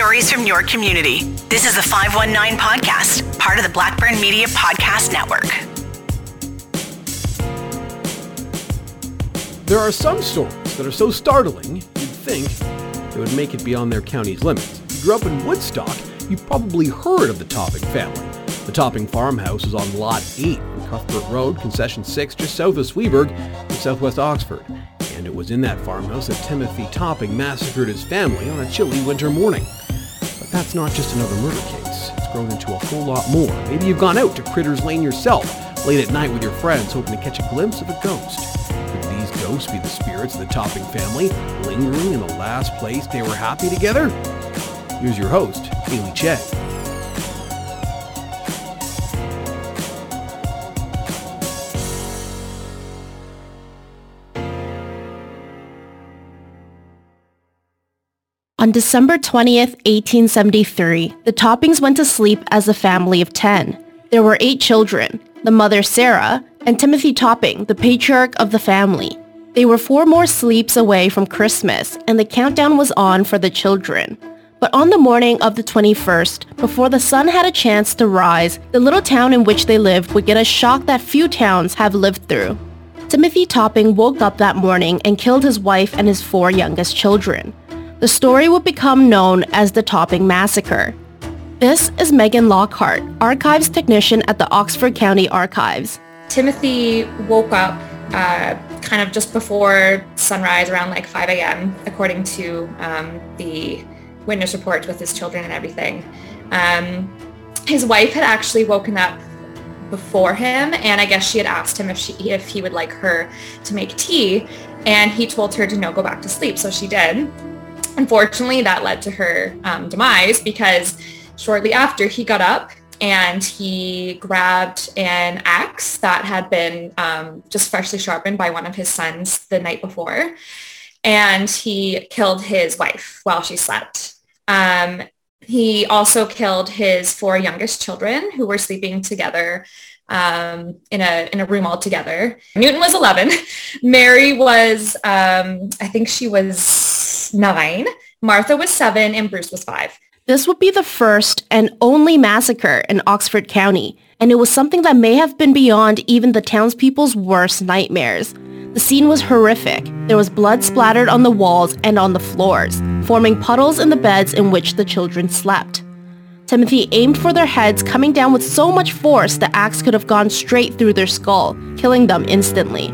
stories from your community. This is the 519 Podcast, part of the Blackburn Media Podcast Network. There are some stories that are so startling, you'd think they would make it beyond their county's limits. If you grew up in Woodstock, you've probably heard of the Topping family. The Topping farmhouse is on Lot 8 on Cuthbert Road, Concession 6, just south of Sweaburg in southwest Oxford. And it was in that farmhouse that Timothy Topping massacred his family on a chilly winter morning. That's not just another murder case. It's grown into a whole lot more. Maybe you've gone out to Critters Lane yourself, late at night with your friends, hoping to catch a glimpse of a ghost. Could these ghosts be the spirits of the Topping family, lingering in the last place they were happy together? Here's your host, Haley Cheng. On December 20th, 1873, the Toppings went to sleep as a family of 10. There were eight children, the mother Sarah, and Timothy Topping, the patriarch of the family. They were four more sleeps away from Christmas, and the countdown was on for the children. But on the morning of the 21st, before the sun had a chance to rise, the little town in which they lived would get a shock that few towns have lived through. Timothy Topping woke up that morning and killed his wife and his four youngest children. The story would become known as the Topping Massacre. This is Megan Lockhart, archives technician at the Oxford County Archives. Timothy woke up uh, kind of just before sunrise around like 5 a.m. according to um, the witness report with his children and everything. Um, his wife had actually woken up before him and I guess she had asked him if she if he would like her to make tea and he told her to no go back to sleep so she did Unfortunately, that led to her um, demise because shortly after he got up and he grabbed an axe that had been um, just freshly sharpened by one of his sons the night before. And he killed his wife while she slept. Um, he also killed his four youngest children who were sleeping together um, in a in a room all together. Newton was 11. Mary was, um, I think she was nine. Martha was seven, and Bruce was five. This would be the first and only massacre in Oxford County, and it was something that may have been beyond even the townspeople's worst nightmares. The scene was horrific. There was blood splattered on the walls and on the floors, forming puddles in the beds in which the children slept. Timothy aimed for their heads, coming down with so much force the axe could have gone straight through their skull, killing them instantly.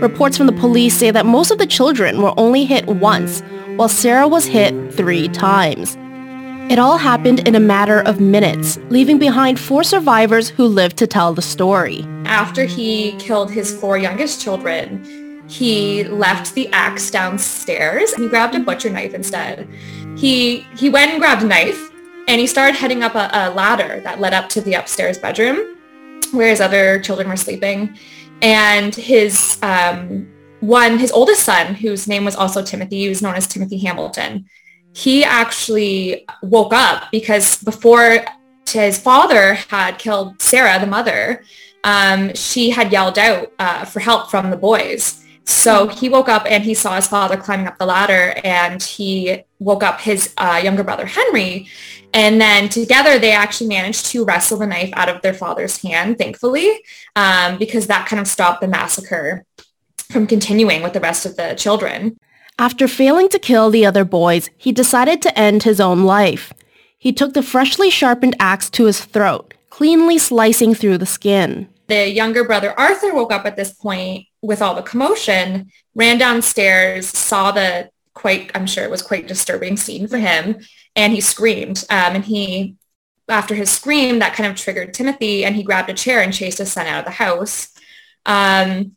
Reports from the police say that most of the children were only hit once, while Sarah was hit three times. It all happened in a matter of minutes, leaving behind four survivors who lived to tell the story. After he killed his four youngest children, he left the axe downstairs. And he grabbed a butcher knife instead. He he went and grabbed a knife and he started heading up a, a ladder that led up to the upstairs bedroom where his other children were sleeping. And his um, one, his oldest son, whose name was also Timothy, he was known as Timothy Hamilton, he actually woke up because before his father had killed Sarah, the mother, um, she had yelled out uh, for help from the boys. So he woke up and he saw his father climbing up the ladder and he woke up his uh, younger brother, Henry. And then together they actually managed to wrestle the knife out of their father's hand, thankfully, um, because that kind of stopped the massacre from continuing with the rest of the children. After failing to kill the other boys, he decided to end his own life. He took the freshly sharpened axe to his throat, cleanly slicing through the skin. The younger brother Arthur woke up at this point with all the commotion, ran downstairs, saw the quite, I'm sure it was quite disturbing scene for him, and he screamed. Um, and he, after his scream, that kind of triggered Timothy, and he grabbed a chair and chased his son out of the house. Um,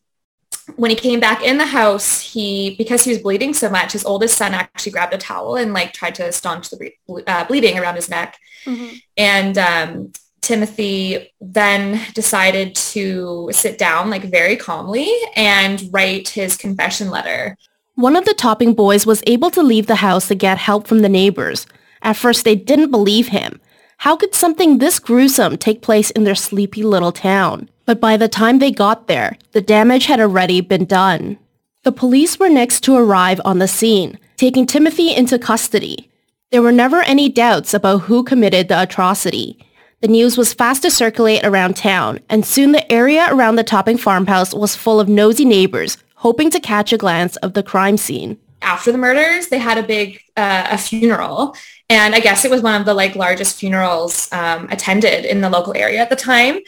when he came back in the house, he, because he was bleeding so much, his oldest son actually grabbed a towel and like tried to staunch the uh, bleeding around his neck. Mm-hmm. And um, Timothy then decided to sit down like very calmly and write his confession letter. One of the topping boys was able to leave the house to get help from the neighbors. At first, they didn't believe him. How could something this gruesome take place in their sleepy little town? But by the time they got there, the damage had already been done. The police were next to arrive on the scene, taking Timothy into custody. There were never any doubts about who committed the atrocity. The news was fast to circulate around town, and soon the area around the Topping farmhouse was full of nosy neighbors hoping to catch a glance of the crime scene. After the murders, they had a big uh, a funeral, and I guess it was one of the like largest funerals um, attended in the local area at the time.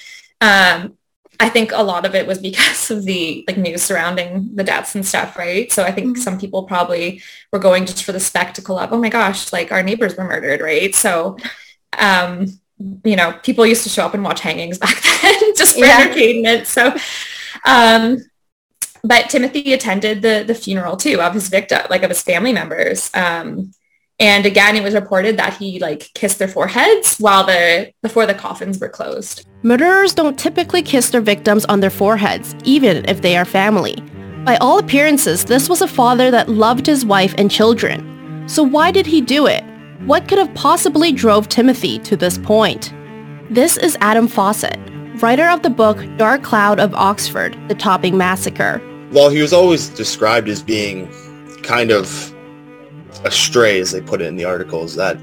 Um, I think a lot of it was because of the like news surrounding the deaths and stuff, right? So I think mm-hmm. some people probably were going just for the spectacle of, oh my gosh, like our neighbors were murdered, right? So, um, you know, people used to show up and watch hangings back then just for yeah. entertainment. So, um, but Timothy attended the the funeral too of his victim, like of his family members. Um, and again, it was reported that he like kissed their foreheads while the before the coffins were closed. Murderers don't typically kiss their victims on their foreheads, even if they are family. By all appearances, this was a father that loved his wife and children. So why did he do it? What could have possibly drove Timothy to this point? This is Adam Fawcett, writer of the book Dark Cloud of Oxford, The Topping Massacre. Well, he was always described as being kind of astray, as they put it in the articles, that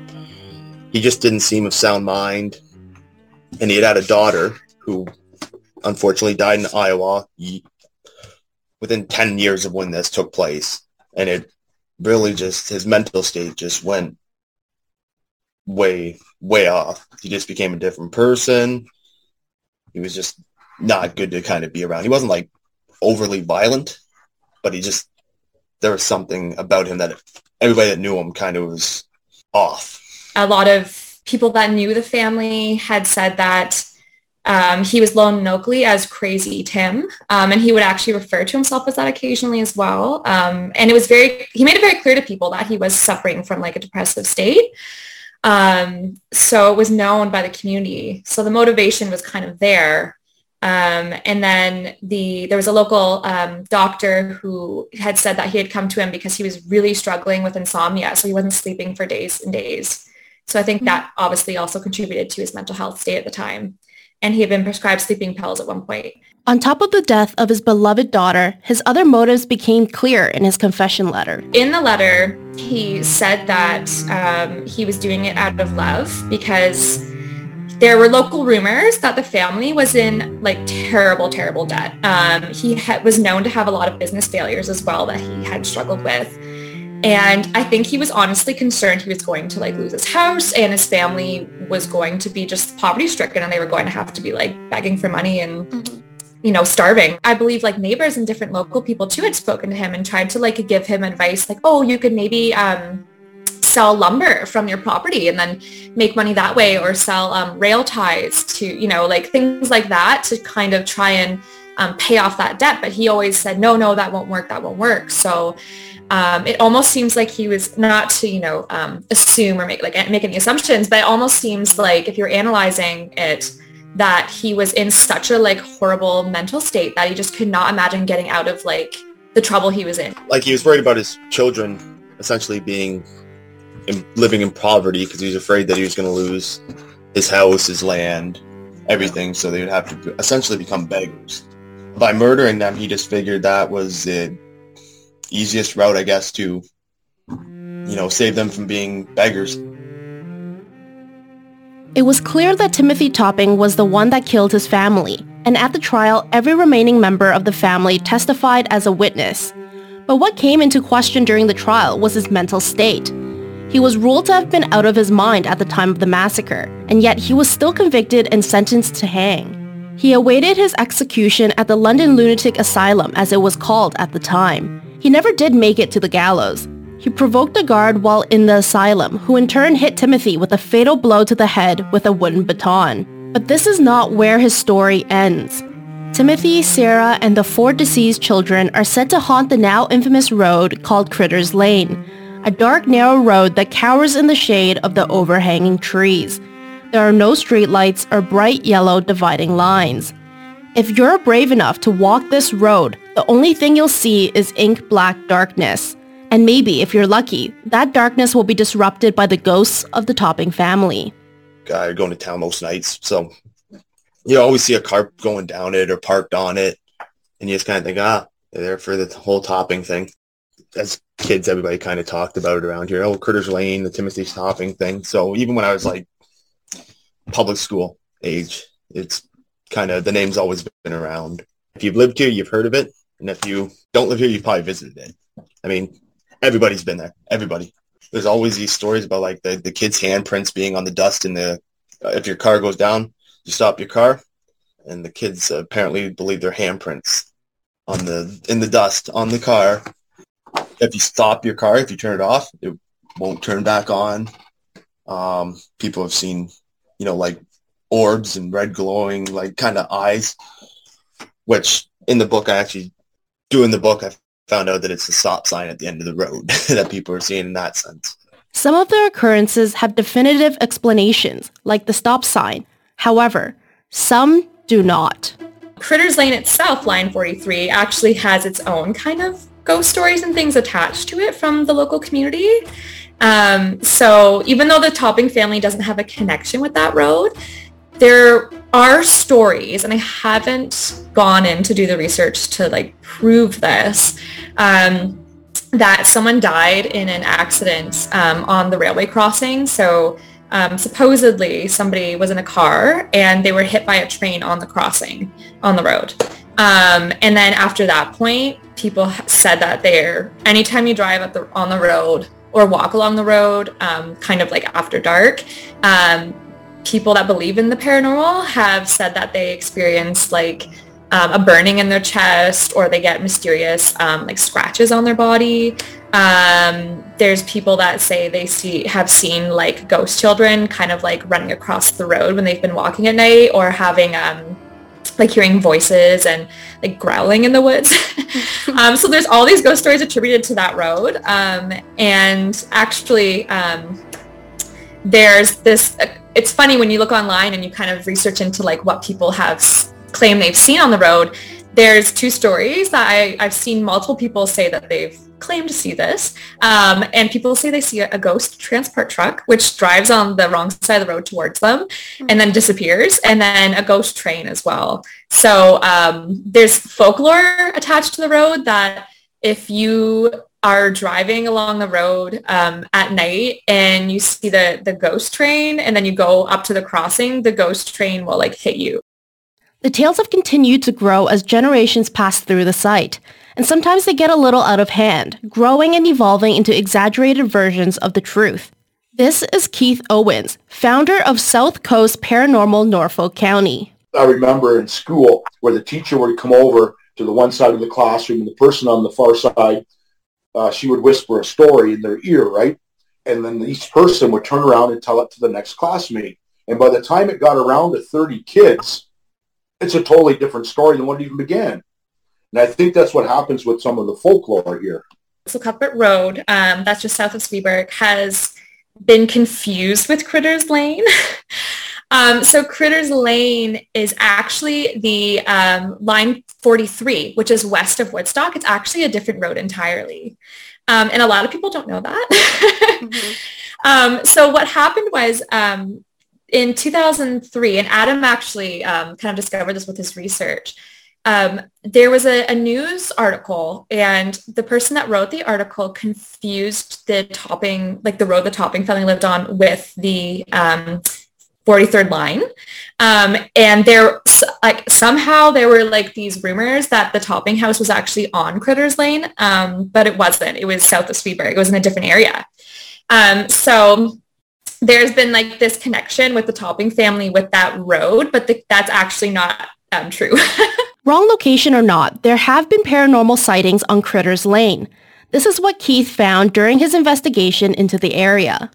he just didn't seem of sound mind. And he had had a daughter who unfortunately died in Iowa within 10 years of when this took place. And it really just, his mental state just went way, way off. He just became a different person. He was just not good to kind of be around. He wasn't like overly violent, but he just, there was something about him that everybody that knew him kind of was off. A lot of people that knew the family had said that um, he was known locally as Crazy Tim, um, and he would actually refer to himself as that occasionally as well. Um, and it was very, he made it very clear to people that he was suffering from like a depressive state. Um, so it was known by the community. So the motivation was kind of there. Um, and then the there was a local um, doctor who had said that he had come to him because he was really struggling with insomnia, so he wasn't sleeping for days and days. So I think mm-hmm. that obviously also contributed to his mental health state at the time. And he had been prescribed sleeping pills at one point. On top of the death of his beloved daughter, his other motives became clear in his confession letter. In the letter, he said that um, he was doing it out of love because there were local rumors that the family was in like terrible, terrible debt. Um, he ha- was known to have a lot of business failures as well that he had struggled with. And I think he was honestly concerned he was going to like lose his house and his family was going to be just poverty stricken and they were going to have to be like begging for money and mm-hmm. you know starving. I believe like neighbors and different local people too had spoken to him and tried to like give him advice like, oh, you could maybe um, sell lumber from your property and then make money that way or sell um, rail ties to, you know, like things like that to kind of try and um, pay off that debt. But he always said, no, no, that won't work. That won't work. So um, it almost seems like he was not to, you know, um, assume or make like make any assumptions, but it almost seems like if you're analyzing it, that he was in such a like horrible mental state that he just could not imagine getting out of like the trouble he was in. Like he was worried about his children essentially being in, living in poverty because he was afraid that he was going to lose his house, his land, everything. So they would have to essentially become beggars. By murdering them, he just figured that was the easiest route, I guess, to you know save them from being beggars. It was clear that Timothy Topping was the one that killed his family, and at the trial, every remaining member of the family testified as a witness. But what came into question during the trial was his mental state. He was ruled to have been out of his mind at the time of the massacre, and yet he was still convicted and sentenced to hang. He awaited his execution at the London Lunatic Asylum as it was called at the time. He never did make it to the gallows. He provoked a guard while in the asylum, who in turn hit Timothy with a fatal blow to the head with a wooden baton. But this is not where his story ends. Timothy, Sarah, and the four deceased children are said to haunt the now infamous road called Critter's Lane, a dark narrow road that cowers in the shade of the overhanging trees. There are no streetlights or bright yellow dividing lines. If you're brave enough to walk this road, the only thing you'll see is ink black darkness. And maybe, if you're lucky, that darkness will be disrupted by the ghosts of the Topping family. Guy going to town most nights, so you always see a car going down it or parked on it, and you just kind of think, ah, they're there for the whole Topping thing as kids, everybody kind of talked about it around here. Oh, Critters Lane, the Timothy Topping thing. So even when I was like public school age, it's kind of the name's always been around. If you've lived here, you've heard of it, and if you don't live here, you've probably visited it. I mean, everybody's been there. Everybody. There's always these stories about like the, the kids' handprints being on the dust in the uh, if your car goes down, you stop your car, and the kids apparently believe their handprints on the in the dust on the car. If you stop your car, if you turn it off, it won't turn back on. Um, people have seen, you know, like orbs and red glowing, like kind of eyes, which in the book I actually do in the book I found out that it's a stop sign at the end of the road that people are seeing in that sense. Some of the occurrences have definitive explanations, like the stop sign. However, some do not. Critters Lane itself, line 43, actually has its own kind of ghost stories and things attached to it from the local community. Um, so even though the Topping family doesn't have a connection with that road, there are stories, and I haven't gone in to do the research to like prove this, um, that someone died in an accident um, on the railway crossing. So um, supposedly somebody was in a car and they were hit by a train on the crossing on the road. Um, and then after that point, people said that they're anytime you drive at the, on the road or walk along the road, um, kind of like after dark, um, people that believe in the paranormal have said that they experience like um, a burning in their chest or they get mysterious um, like scratches on their body. Um, there's people that say they see have seen like ghost children kind of like running across the road when they've been walking at night or having um, like hearing voices and like growling in the woods. um, so there's all these ghost stories attributed to that road. Um, and actually, um, there's this, it's funny when you look online and you kind of research into like what people have claimed they've seen on the road. There's two stories that I, I've seen multiple people say that they've claimed to see this. Um, and people say they see a, ghost transport truck, which drives on the wrong side of the road towards them and then disappears. And then a ghost train as well. So um, there's folklore attached to the road that if you are driving along the road um, at night and you see the, the ghost train and then you go up to the crossing, the ghost train will like hit you. The tales have continued to grow as generations pass through the site, and sometimes they get a little out of hand, growing and evolving into exaggerated versions of the truth. This is Keith Owens, founder of South Coast Paranormal Norfolk County. I remember in school where the teacher would come over to the one side of the classroom and the person on the far side, uh, she would whisper a story in their ear, right? And then each person would turn around and tell it to the next classmate. And by the time it got around to 30 kids, it's a totally different story than what it even began. And I think that's what happens with some of the folklore here. So Cuthbert Road, um, that's just south of Sweaburg, has been confused with Critters Lane. um, so Critters Lane is actually the um, line 43, which is west of Woodstock. It's actually a different road entirely. Um, and a lot of people don't know that. mm-hmm. Um, so what happened was um, in 2003, and Adam actually um, kind of discovered this with his research, um, there was a, a, news article and the person that wrote the article confused the topping, like the road the topping family lived on with the um, 43rd line. Um, and there, like somehow there were like these rumors that the topping house was actually on Critters Lane, um, but it wasn't. It was south of Sweaburg. It was in a different area. Um, so there's been like this connection with the Topping family with that road, but the, that's actually not um, true. Wrong location or not, there have been paranormal sightings on Critters Lane. This is what Keith found during his investigation into the area.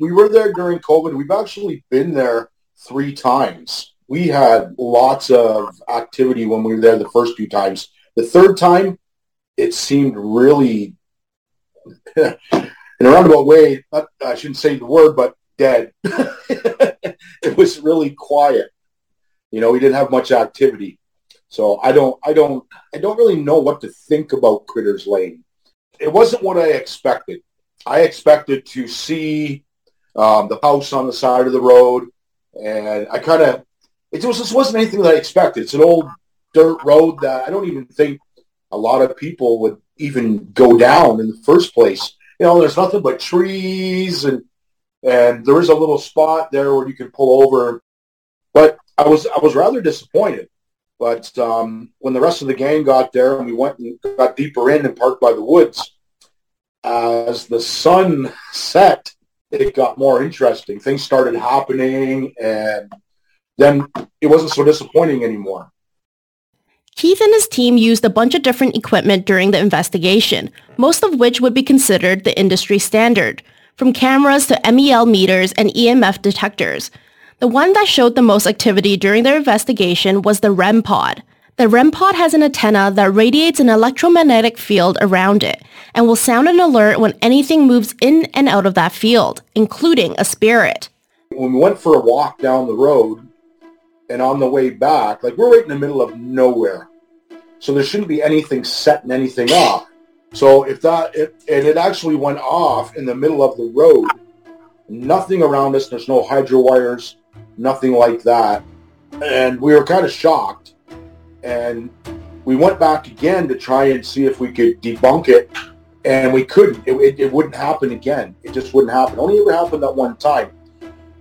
We were there during COVID. We've actually been there three times. We had lots of activity when we were there the first two times. The third time, it seemed really, in a roundabout way, I shouldn't say the word, but dead. it was really quiet. You know, we didn't have much activity. So I don't, I don't, I don't really know what to think about Critters Lane. It wasn't what I expected. I expected to see um, the house on the side of the road, and I kind of, it was, just wasn't anything that I expected. It's an old dirt road that I don't even think a lot of people would even go down in the first place. You know, there's nothing but trees and and there is a little spot there where you can pull over. But I was I was rather disappointed. But um, when the rest of the gang got there and we went and got deeper in and parked by the woods, as the sun set, it got more interesting. Things started happening, and then it wasn't so disappointing anymore. Keith and his team used a bunch of different equipment during the investigation, most of which would be considered the industry standard, from cameras to MEL meters and EMF detectors. The one that showed the most activity during their investigation was the REM pod. The REM pod has an antenna that radiates an electromagnetic field around it and will sound an alert when anything moves in and out of that field, including a spirit. When we went for a walk down the road and on the way back, like we're right in the middle of nowhere. So there shouldn't be anything setting anything off. So if that, it, and it actually went off in the middle of the road, nothing around us, there's no hydro wires, nothing like that. And we were kind of shocked. And we went back again to try and see if we could debunk it. And we couldn't. It, it, it wouldn't happen again. It just wouldn't happen. Only ever happened that one time.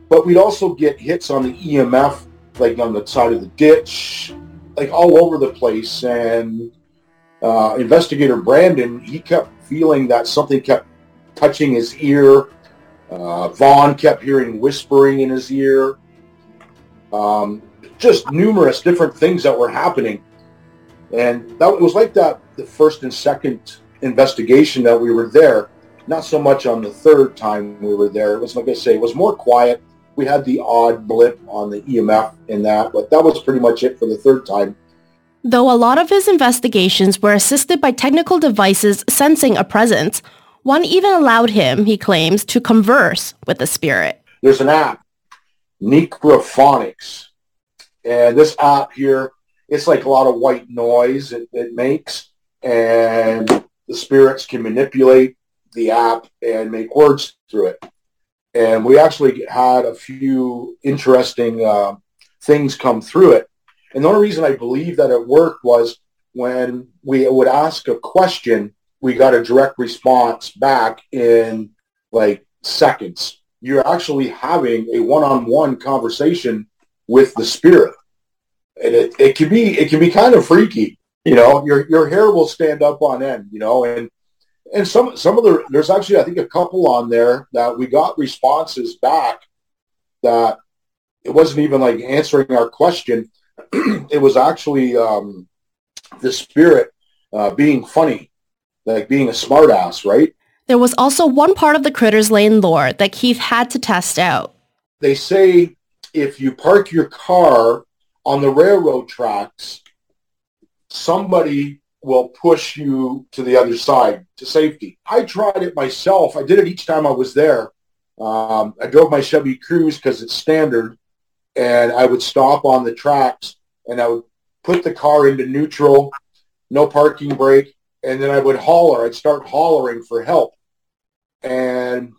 But we'd also get hits on the EMF, like on the side of the ditch, like all over the place. And uh, investigator Brandon, he kept feeling that something kept touching his ear. Uh, Vaughn kept hearing whispering in his ear. Um, just numerous different things that were happening. And that was like that the first and second investigation that we were there. Not so much on the third time we were there. It was like I say, it was more quiet. We had the odd blip on the EMF in that, but that was pretty much it for the third time. Though a lot of his investigations were assisted by technical devices sensing a presence, one even allowed him, he claims, to converse with the spirit. There's an app, Necrophonics. And this app here, it's like a lot of white noise it, it makes. And the spirits can manipulate the app and make words through it. And we actually had a few interesting uh, things come through it. And the only reason I believe that it worked was when we would ask a question, we got a direct response back in like seconds. You're actually having a one-on-one conversation with the spirit. And it, it can be it can be kind of freaky. You know, your your hair will stand up on end, you know, and and some some of the there's actually I think a couple on there that we got responses back that it wasn't even like answering our question. it was actually um, the spirit uh, being funny, like being a smartass, right? There was also one part of the Critters Lane lore that Keith had to test out. They say if you park your car on the railroad tracks, somebody will push you to the other side to safety. I tried it myself. I did it each time I was there. Um, I drove my Chevy Cruze because it's standard, and I would stop on the tracks and I would put the car into neutral, no parking brake, and then I would holler. I'd start hollering for help, and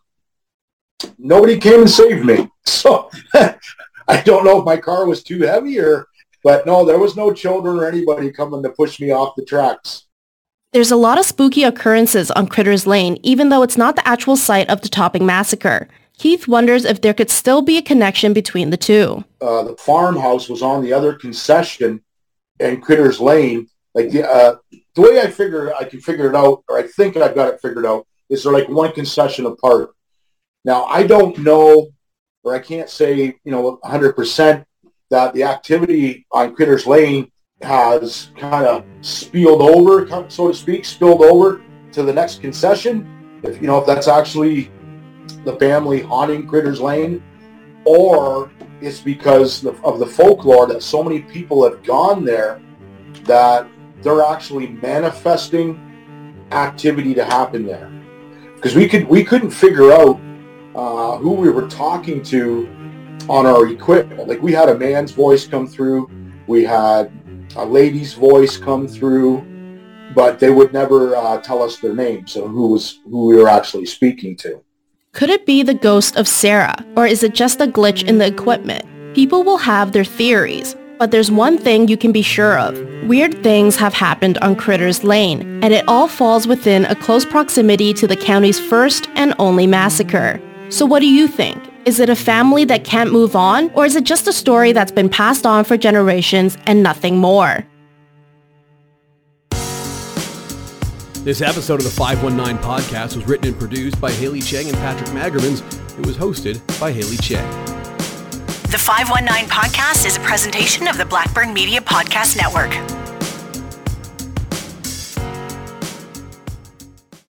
nobody came and saved me. So I don't know if my car was too heavy or, but no, there was no children or anybody coming to push me off the tracks. There's a lot of spooky occurrences on Critters Lane, even though it's not the actual site of the Topping Massacre. Keith wonders if there could still be a connection between the two. Uh, the farmhouse was on the other concession and Critters Lane. Like the, uh, the way I figure I can figure it out, or I think I've got it figured out, is they're like one concession apart. Now I don't know or I can't say, you know, 100% that the activity on Critters Lane has kind of spilled over, so to speak, spilled over to the next concession. If you know if that's actually the family haunting Critters Lane, or it's because of the folklore that so many people have gone there that they're actually manifesting activity to happen there. Because we could we couldn't figure out uh, who we were talking to on our equipment. Like we had a man's voice come through, we had a lady's voice come through, but they would never uh, tell us their name, so who was who we were actually speaking to. Could it be the ghost of Sarah, or is it just a glitch in the equipment? People will have their theories. But there's one thing you can be sure of. Weird things have happened on Critters Lane, and it all falls within a close proximity to the county's first and only massacre. So what do you think? Is it a family that can't move on, or is it just a story that's been passed on for generations and nothing more? This episode of the 519 podcast was written and produced by Haley Cheng and Patrick Magermans. It was hosted by Haley Cheng. The 519 podcast is a presentation of the Blackburn Media Podcast Network.